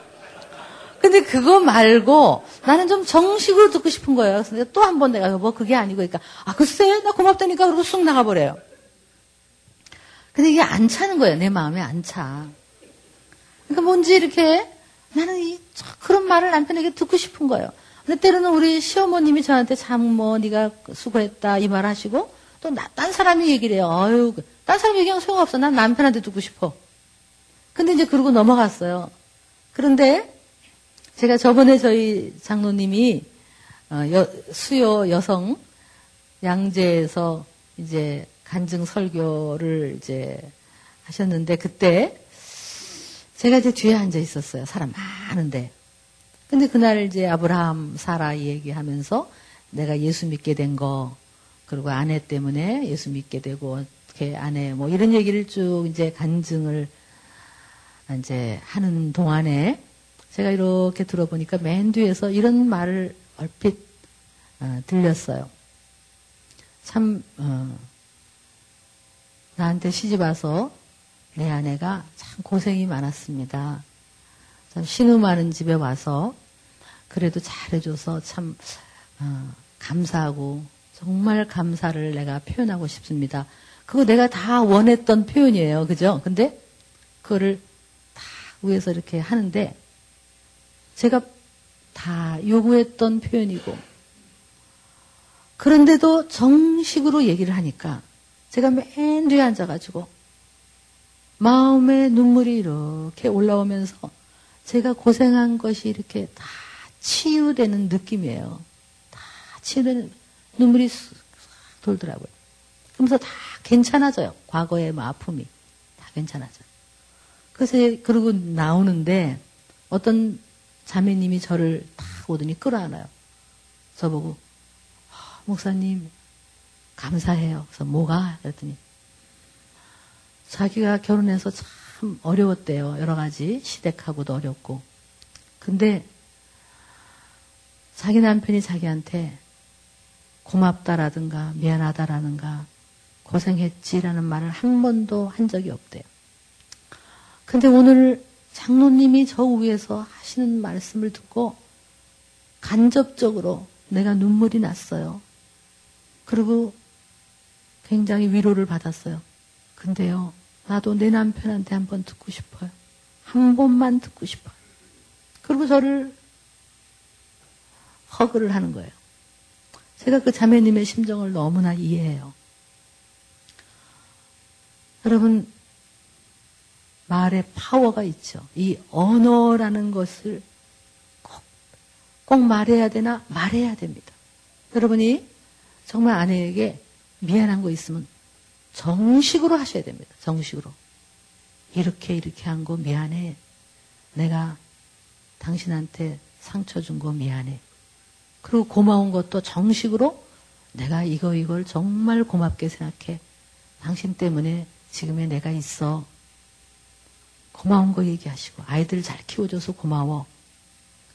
S2: 근데 그거 말고 나는 좀 정식으로 듣고 싶은 거예요. 그래서 또한 번 내가 뭐 그게 아니고 그러니까 아 글쎄 나 고맙다니까 그러고 쑥 나가버려요. 근데 이게 안 차는 거예요. 내 마음에 안 차. 그러니까 뭔지 이렇게 나는 이 그런 말을 남편에게 듣고 싶은 거예요. 근데 때로는 우리 시어머님이 저한테 참 뭐 네가 수고했다 이 말 하시고 또딴 사람이 얘기를 해요. 어유 딴 사람 얘기하면 소용없어. 난 남편한테 듣고 싶어. 근데 이제 그러고 넘어갔어요. 그런데 제가 저번에 저희 장로님이 어, 여, 수요 여성 양재에서 이제 간증 설교를 이제 하셨는데 그때 제가 이제 뒤에 앉아 있었어요. 사람 많은데. 근데 그날 이제 아브라함 사라 얘기하면서 내가 예수 믿게 된 거, 그리고 아내 때문에 예수 믿게 되고, 어떻게 아내 뭐 이런 얘기를 쭉 이제 간증을 이제 하는 동안에 제가 이렇게 들어보니까 맨 뒤에서 이런 말을 얼핏 어, 들렸어요. 참 어, 나한테 시집 와서 내 아내가 참 고생이 많았습니다. 참 많은 집에 와서 그래도 잘해줘서 참 어, 감사하고 정말 감사를 내가 표현하고 싶습니다. 그거 내가 다 원했던 표현이에요. 그죠? 근데 그거를 다 위에서 이렇게 하는데 제가 다 요구했던 표현이고 그런데도 정식으로 얘기를 하니까 제가 맨 뒤에 앉아가지고 마음에 눈물이 이렇게 올라오면서 제가 고생한 것이 이렇게 다 치유되는 느낌이에요. 다 치유되는 눈물이 쑥 돌더라고요. 그러면서 다 괜찮아져요. 과거의 뭐 아픔이 다 괜찮아져요. 그래서 그러고 나오는데 어떤 자매님이 저를 딱 오더니 끌어안아요. 저보고 아, 목사님 감사해요. 그래서 뭐가? 그랬더니 자기가 결혼해서 참 어려웠대요. 여러 가지 시댁하고도 어렵고. 근데 자기 남편이 자기한테 고맙다라든가 미안하다라든가 고생했지라는 말을 한 번도 한 적이 없대요. 근데 오늘 장로님이 저 위에서 하시는 말씀을 듣고 간접적으로 내가 눈물이 났어요. 그리고 굉장히 위로를 받았어요. 근데요, 나도 내 남편한테 한번 듣고 싶어요. 한 번만 듣고 싶어요. 그리고 저를 허그를 하는 거예요. 제가 그 자매님의 심정을 너무나 이해해요. 여러분, 말에 파워가 있죠. 이 언어라는 것을 꼭, 꼭 말해야 되나? 말해야 됩니다. 여러분이 정말 아내에게 미안한 거 있으면 정식으로 하셔야 됩니다. 정식으로. 이렇게 이렇게 한 거 미안해. 내가 당신한테 상처 준 거 미안해. 그리고 고마운 것도 정식으로 내가 이거 이걸 정말 고맙게 생각해. 당신 때문에 지금의 내가 있어. 고마운 거 얘기하시고 아이들 잘 키워줘서 고마워.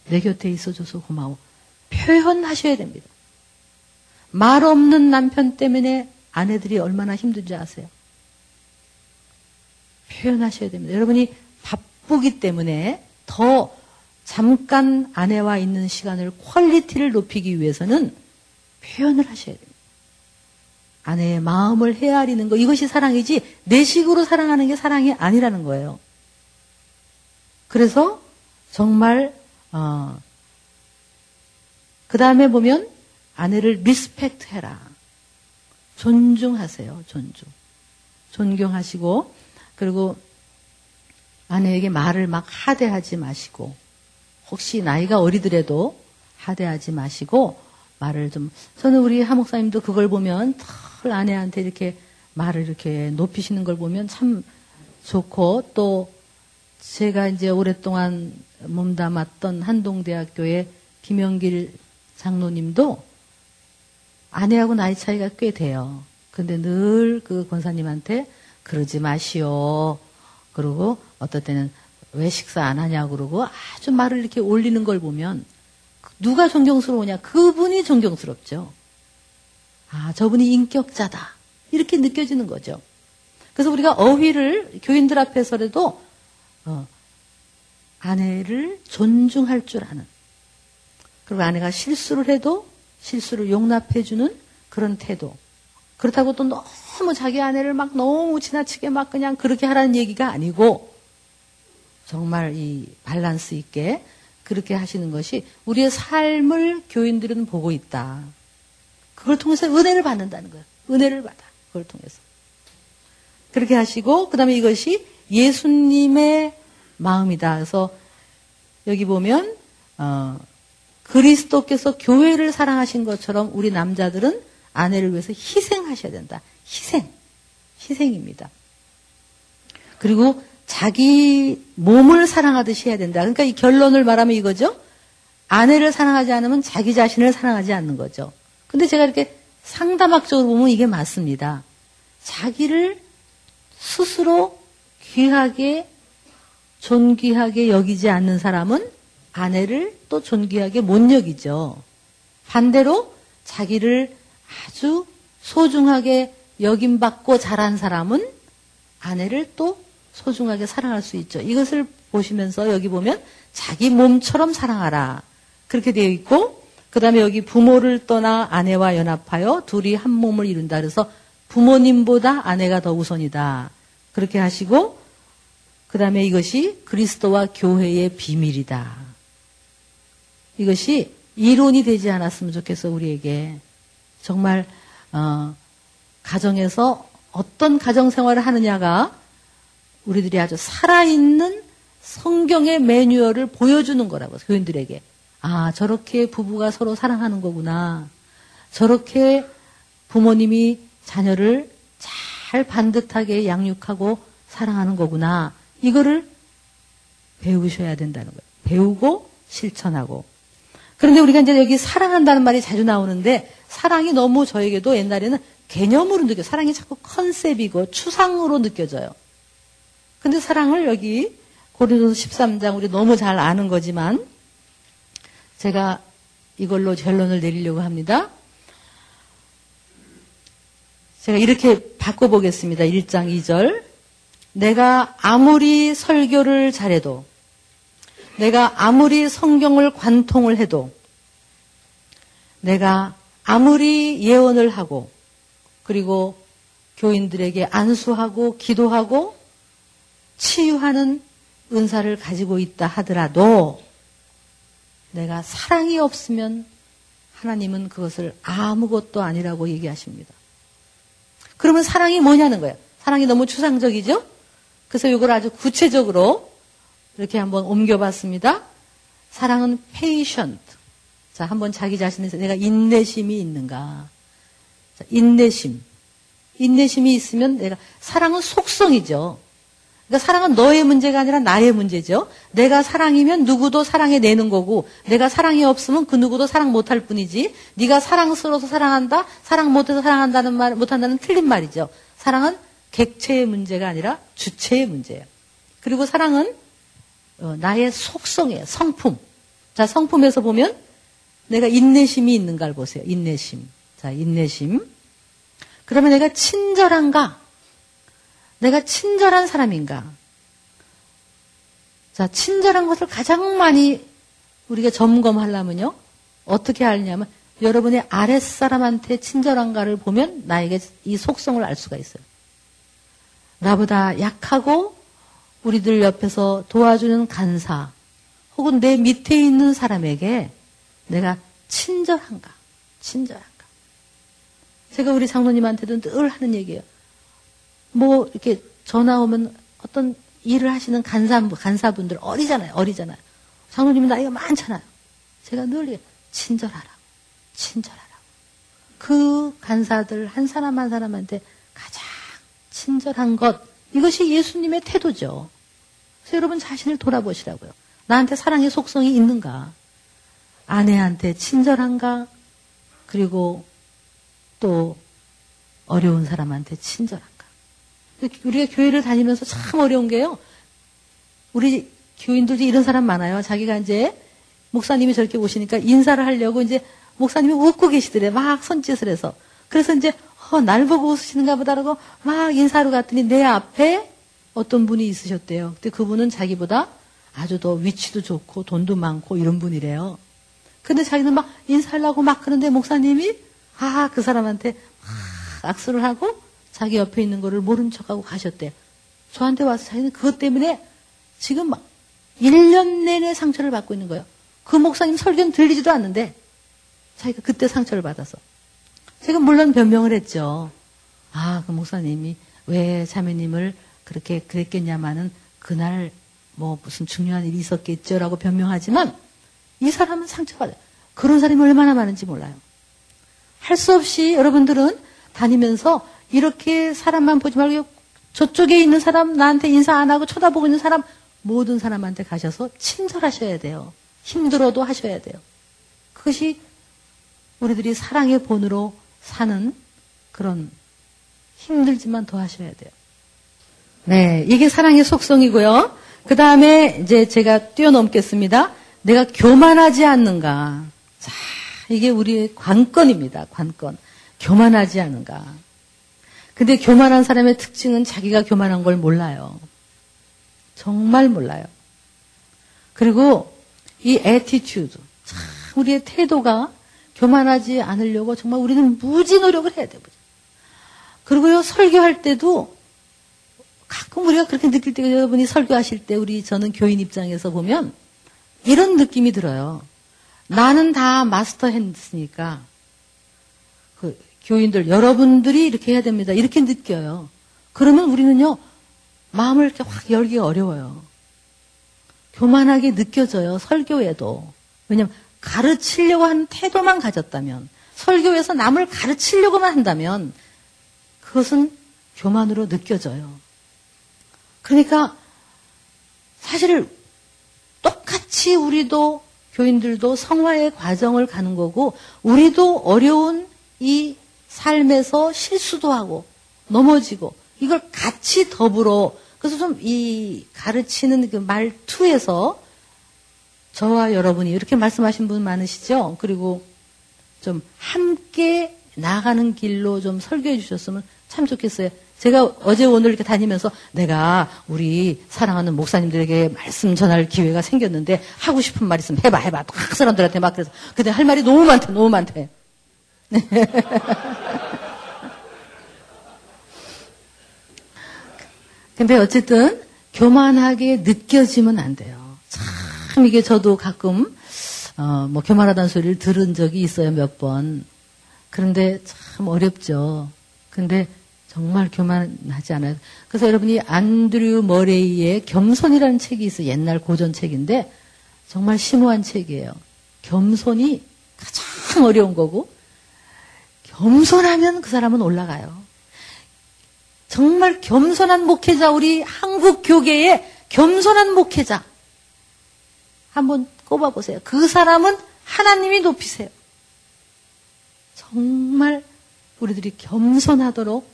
S2: 내 곁에 있어줘서 고마워. 표현하셔야 됩니다. 말 없는 남편 때문에 아내들이 얼마나 힘든지 아세요? 표현하셔야 됩니다. 여러분이 바쁘기 때문에 더 잠깐 아내와 있는 시간을 quality를 높이기 위해서는 표현을 하셔야 됩니다. 아내의 마음을 헤아리는 거 이것이 사랑이지 내 식으로 사랑하는 게 사랑이 아니라는 거예요. 그래서 정말 어, 그 다음에 보면 아내를 respect 해라. 존중하세요. 존중. 존경하시고 그리고 아내에게 말을 막 하대하지 마시고 혹시 나이가 어리더라도 하대하지 마시고 말을 좀 저는 우리 하목사님도 그걸 보면 털 아내한테 이렇게 말을 이렇게 높이시는 걸 보면 참 좋고 또 제가 이제 오랫동안 몸담았던 한동대학교의 김영길 장로님도 아내하고 나이 차이가 꽤 돼요. 근데 늘 그 권사님한테 그러지 마시오. 그러고 어떨 때는 왜 식사 안 하냐 그러고 아주 말을 이렇게 올리는 걸 보면 누가 존경스러우냐? 그분이 존경스럽죠. 아, 저분이 인격자다. 이렇게 느껴지는 거죠. 그래서 우리가 어휘를 교인들 앞에서라도 어, 아내를 존중할 줄 아는 그리고 아내가 실수를 해도 실수를 용납해주는 그런 태도. 그렇다고 또 너무 자기 아내를 막 너무 지나치게 막 그냥 그렇게 하라는 얘기가 아니고 정말 이 밸런스 있게 그렇게 하시는 것이 우리의 삶을 교인들은 보고 있다. 그걸 통해서 은혜를 받는다는 거예요. 은혜를 받아. 그걸 통해서. 그렇게 하시고 그다음에 이것이 예수님의 마음이다. 그래서 여기 보면 어, 그리스도께서 교회를 사랑하신 것처럼 우리 남자들은 아내를 위해서 희생하셔야 된다. 희생. 희생입니다. 그리고 자기 몸을 사랑하듯이 해야 된다. 그러니까 이 결론을 말하면 이거죠. 아내를 사랑하지 않으면 자기 자신을 사랑하지 않는 거죠. 근데 제가 이렇게 상담학적으로 보면 이게 맞습니다. 자기를 스스로 귀하게, 존귀하게 여기지 않는 사람은 아내를 또 존귀하게 못 여기죠. 반대로 자기를 아주 소중하게 여김받고 자란 사람은 아내를 또 소중하게 사랑할 수 있죠. 이것을 보시면서 여기 보면 자기 몸처럼 사랑하라. 그렇게 되어 있고, 그 다음에 여기 부모를 떠나 아내와 연합하여 둘이 한 몸을 이룬다. 그래서 부모님보다 아내가 더 우선이다. 그렇게 하시고, 그 다음에 이것이 그리스도와 교회의 비밀이다. 이것이 이론이 되지 않았으면 좋겠어, 우리에게. 정말, 어, 가정에서 어떤 가정 생활을 하느냐가 우리들이 아주 살아있는 성경의 매뉴얼을 보여주는 거라고, 교인들에게. 아, 저렇게 부부가 서로 사랑하는 거구나. 저렇게 부모님이 자녀를 잘 반듯하게 양육하고 사랑하는 거구나. 이거를 배우셔야 된다는 거예요. 배우고 실천하고. 그런데 우리가 이제 여기 사랑한다는 말이 자주 나오는데 사랑이 너무 저에게도 옛날에는 개념으로 느껴. 사랑이 자꾸 컨셉이고 추상으로 느껴져요. 근데 사랑을 여기 고린도서 13장 우리 너무 잘 아는 거지만 제가 이걸로 결론을 내리려고 합니다. 제가 이렇게 바꿔보겠습니다. 1장 2절. 내가 아무리 설교를 잘해도 내가 아무리 성경을 관통을 해도 내가 아무리 예언을 하고 그리고 교인들에게 안수하고 기도하고 치유하는 은사를 가지고 있다 하더라도 내가 사랑이 없으면 하나님은 그것을 아무것도 아니라고 얘기하십니다. 그러면 사랑이 뭐냐는 거예요. 사랑이 너무 추상적이죠? 그래서 이걸 아주 구체적으로 이렇게 한번 옮겨봤습니다. 사랑은 patient. 자, 한번 자기 자신에서 내가 인내심이 있는가. 자, 인내심. 인내심이 있으면 내가, 사랑은 속성이죠. 그러니까 사랑은 너의 문제가 아니라 나의 문제죠. 내가 사랑이면 누구도 사랑해 내는 거고, 내가 사랑이 없으면 그 누구도 사랑 못할 뿐이지. 네가 사랑스러워서 사랑한다, 사랑 못해서 사랑한다는 말 못한다는 틀린 말이죠. 사랑은 객체의 문제가 아니라 주체의 문제예요. 그리고 사랑은 어, 나의 속성이에요. 성품. 자, 성품에서 보면 내가 인내심이 있는가를 보세요. 인내심. 자, 인내심. 그러면 내가 친절한가? 내가 친절한 사람인가? 자, 친절한 것을 가장 많이 우리가 점검하려면요. 어떻게 알냐면 여러분의 아랫사람한테 친절한가를 보면 나에게 이 속성을 알 수가 있어요. 나보다 약하고 우리들 옆에서 도와주는 간사 혹은 내 밑에 있는 사람에게 내가 친절한가? 친절한가? 제가 우리 장로님한테도 늘 하는 얘기예요. 뭐 이렇게 전화 오면 어떤 일을 하시는 간사 간사분들 어리잖아요. 어리잖아요. 장로님은 나이가 많잖아요. 제가 늘 친절하라고. 친절하라고. 그 간사들 한 사람 한 사람한테 가장 친절한 것 이것이 예수님의 태도죠. 그래서 여러분 자신을 돌아보시라고요. 나한테 사랑의 속성이 있는가? 아내한테 친절한가? 그리고 또 어려운 사람한테 친절한가? 우리가 교회를 다니면서 참 어려운 게요. 우리 교인들도 이런 사람 많아요. 자기가 이제 목사님이 저렇게 오시니까 인사를 하려고 이제 목사님이 웃고 계시더래. 막 손짓을 해서. 그래서 이제 어, 날 보고 웃으시는가 보다라고 막 인사하러 갔더니 내 앞에 어떤 분이 있으셨대요. 근데 그분은 자기보다 아주 더 위치도 좋고 돈도 많고 이런 분이래요. 근데 자기는 막 인사하려고 막 그런데 목사님이 아, 그 사람한테 막 악수를 하고 자기 옆에 있는 거를 모른 척하고 가셨대요. 저한테 와서 자기는 그것 때문에 지금 막 1년 내내 상처를 받고 있는 거예요. 그 목사님 설교는 들리지도 않는데 자기가 그때 상처를 받아서. 제가 물론 변명을 했죠. 아, 그 목사님이 왜 자매님을 그렇게 그랬겠냐마는 그날 뭐 무슨 중요한 일이 있었겠죠라고 변명하지만 이 사람은 상처받아요. 그런 사람이 얼마나 많은지 몰라요. 할 수 없이 여러분들은 다니면서 이렇게 사람만 보지 말고 저쪽에 있는 사람 나한테 인사 안 하고 쳐다보고 있는 사람 모든 사람한테 가셔서 친절하셔야 돼요. 힘들어도 하셔야 돼요. 그것이 우리들이 사랑의 본으로 사는 그런 힘들지만 더 하셔야 돼요. 네, 이게 사랑의 속성이고요. 그 다음에 이제 제가 뛰어넘겠습니다. 내가 교만하지 않는가. 자, 이게 우리의 관건입니다. 관건. 교만하지 않은가. 근데 교만한 사람의 특징은 자기가 교만한 걸 몰라요. 정말 몰라요. 그리고 이 애티튜드. 참 우리의 태도가 교만하지 않으려고 정말 우리는 무지 노력을 해야 돼요. 그리고요, 설교할 때도 가끔 우리가 그렇게 느낄 때가 여러분이 설교하실 때 우리 저는 교인 입장에서 보면 이런 느낌이 들어요. 나는 다 마스터 했으니까 그 교인들 여러분들이 이렇게 해야 됩니다. 이렇게 느껴요. 그러면 우리는요 마음을 이렇게 확 열기가 어려워요. 교만하게 느껴져요. 설교에도 왜냐면 가르치려고 하는 태도만 가졌다면, 설교에서 남을 가르치려고만 한다면, 그것은 교만으로 느껴져요. 그러니까, 사실, 똑같이 우리도, 교인들도 성화의 과정을 가는 거고, 우리도 어려운 이 삶에서 실수도 하고, 넘어지고, 이걸 같이 더불어, 그래서 좀 이 가르치는 그 말투에서 저와 여러분이 이렇게 말씀하신 분 많으시죠? 그리고 좀 함께 나가는 길로 좀 설교해 주셨으면 참 좋겠어요. 제가 어제 오늘 이렇게 다니면서 내가 우리 사랑하는 목사님들에게 말씀 전할 기회가 생겼는데 하고 싶은 말 있으면 해봐, 해봐. 막 사람들한테 막 그래서. 근데 할 말이 너무 많대, 너무 많대. 근데 어쨌든 교만하게 느껴지면 안 돼요. 참 이게 저도 가끔 어, 뭐 교만하다는 소리를 들은 적이 있어요 몇 번. 그런데 참 어렵죠. 근데 정말 교만하지 않아요. 그래서 여러분이 안드류 머레이의 겸손이라는 책이 있어요. 옛날 고전 책인데 정말 심오한 책이에요. 겸손이 가장 어려운 거고 겸손하면 그 사람은 올라가요. 정말 겸손한 목회자 우리 한국 교계의 겸손한 목회자 한번 꼽아보세요. 그 사람은 하나님이 높이세요. 정말 우리들이 겸손하도록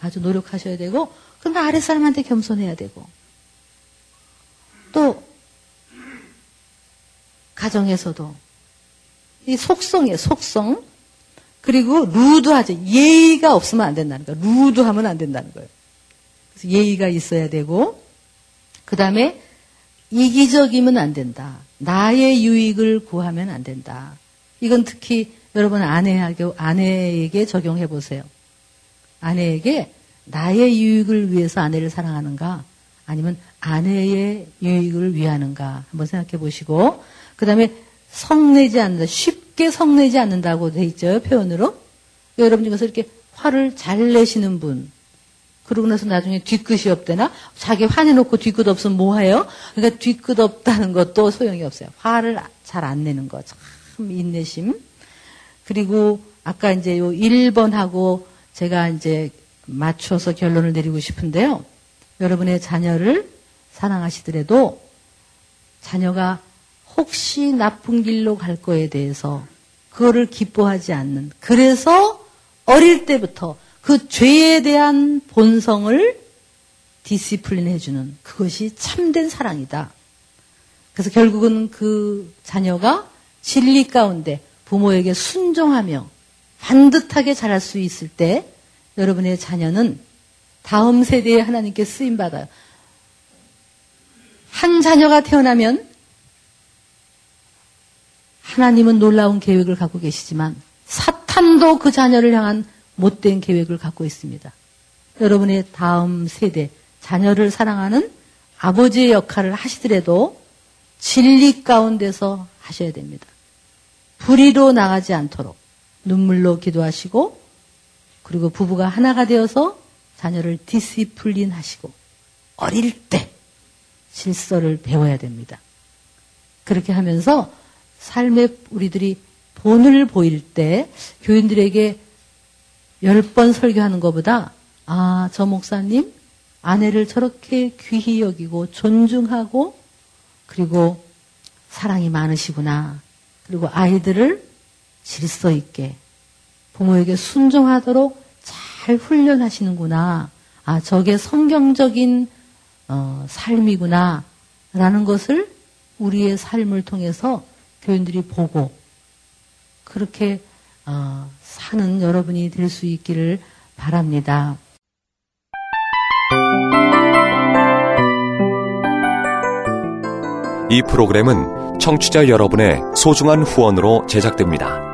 S2: 아주 노력하셔야 되고, 그럼 아래 사람한테 겸손해야 되고, 또, 가정에서도, 이 속성이에요, 속성. 그리고 루드하죠. 예의가 없으면 안 된다는 거예요. 루드하면 안 된다는 거예요. 그래서 예의가 있어야 되고, 그 다음에 이기적이면 안 된다. 나의 유익을 구하면 안 된다. 이건 특히 여러분 아내에게, 아내에게 적용해 보세요. 아내에게 나의 유익을 위해서 아내를 사랑하는가? 아니면 아내의 유익을 위하는가? 한번 생각해 보시고, 그 다음에 성내지 않는다. 쉽게 성내지 않는다고 돼 있죠. 표현으로. 여러분 중에서 이렇게 화를 잘 내시는 분, 그러고 나서 나중에 뒤끝이 없대나? 자기 화내놓고 뒤끝 없으면 뭐해요? 그러니까 뒤끝 없다는 것도 소용이 없어요. 화를 잘 안 내는 거. 참 인내심. 그리고 아까 이제 요 1번하고 제가 이제 맞춰서 결론을 내리고 싶은데요. 여러분의 자녀를 사랑하시더라도 자녀가 혹시 나쁜 길로 갈 거에 대해서 그거를 기뻐하지 않는. 그래서 어릴 때부터 그 죄에 대한 본성을 디시플린 해주는 그것이 참된 사랑이다. 그래서 결국은 그 자녀가 진리 가운데 부모에게 순종하며 반듯하게 자랄 수 있을 때 여러분의 자녀는 다음 세대에 하나님께 쓰임 받아요. 한 자녀가 태어나면 하나님은 놀라운 계획을 갖고 계시지만 사탄도 그 자녀를 향한 못된 계획을 갖고 있습니다. 여러분의 다음 세대, 자녀를 사랑하는 아버지의 역할을 하시더라도 진리 가운데서 하셔야 됩니다. 불의로 나가지 않도록 눈물로 기도하시고 그리고 부부가 하나가 되어서 자녀를 디시플린 하시고 어릴 때 질서를 배워야 됩니다. 그렇게 하면서 삶에 우리들이 본을 보일 때 교인들에게 열 번 설교하는 것보다 아, 저 목사님 아내를 저렇게 귀히 여기고 존중하고 그리고 사랑이 많으시구나. 그리고 아이들을 질서 있게 부모에게 순종하도록 잘 훈련하시는구나. 아, 저게 성경적인 어, 삶이구나. 라는 것을 우리의 삶을 통해서 교인들이 보고 그렇게 어, 사는 여러분이 될 수 있기를 바랍니다.
S3: 이 프로그램은 청취자 여러분의 소중한 후원으로 제작됩니다.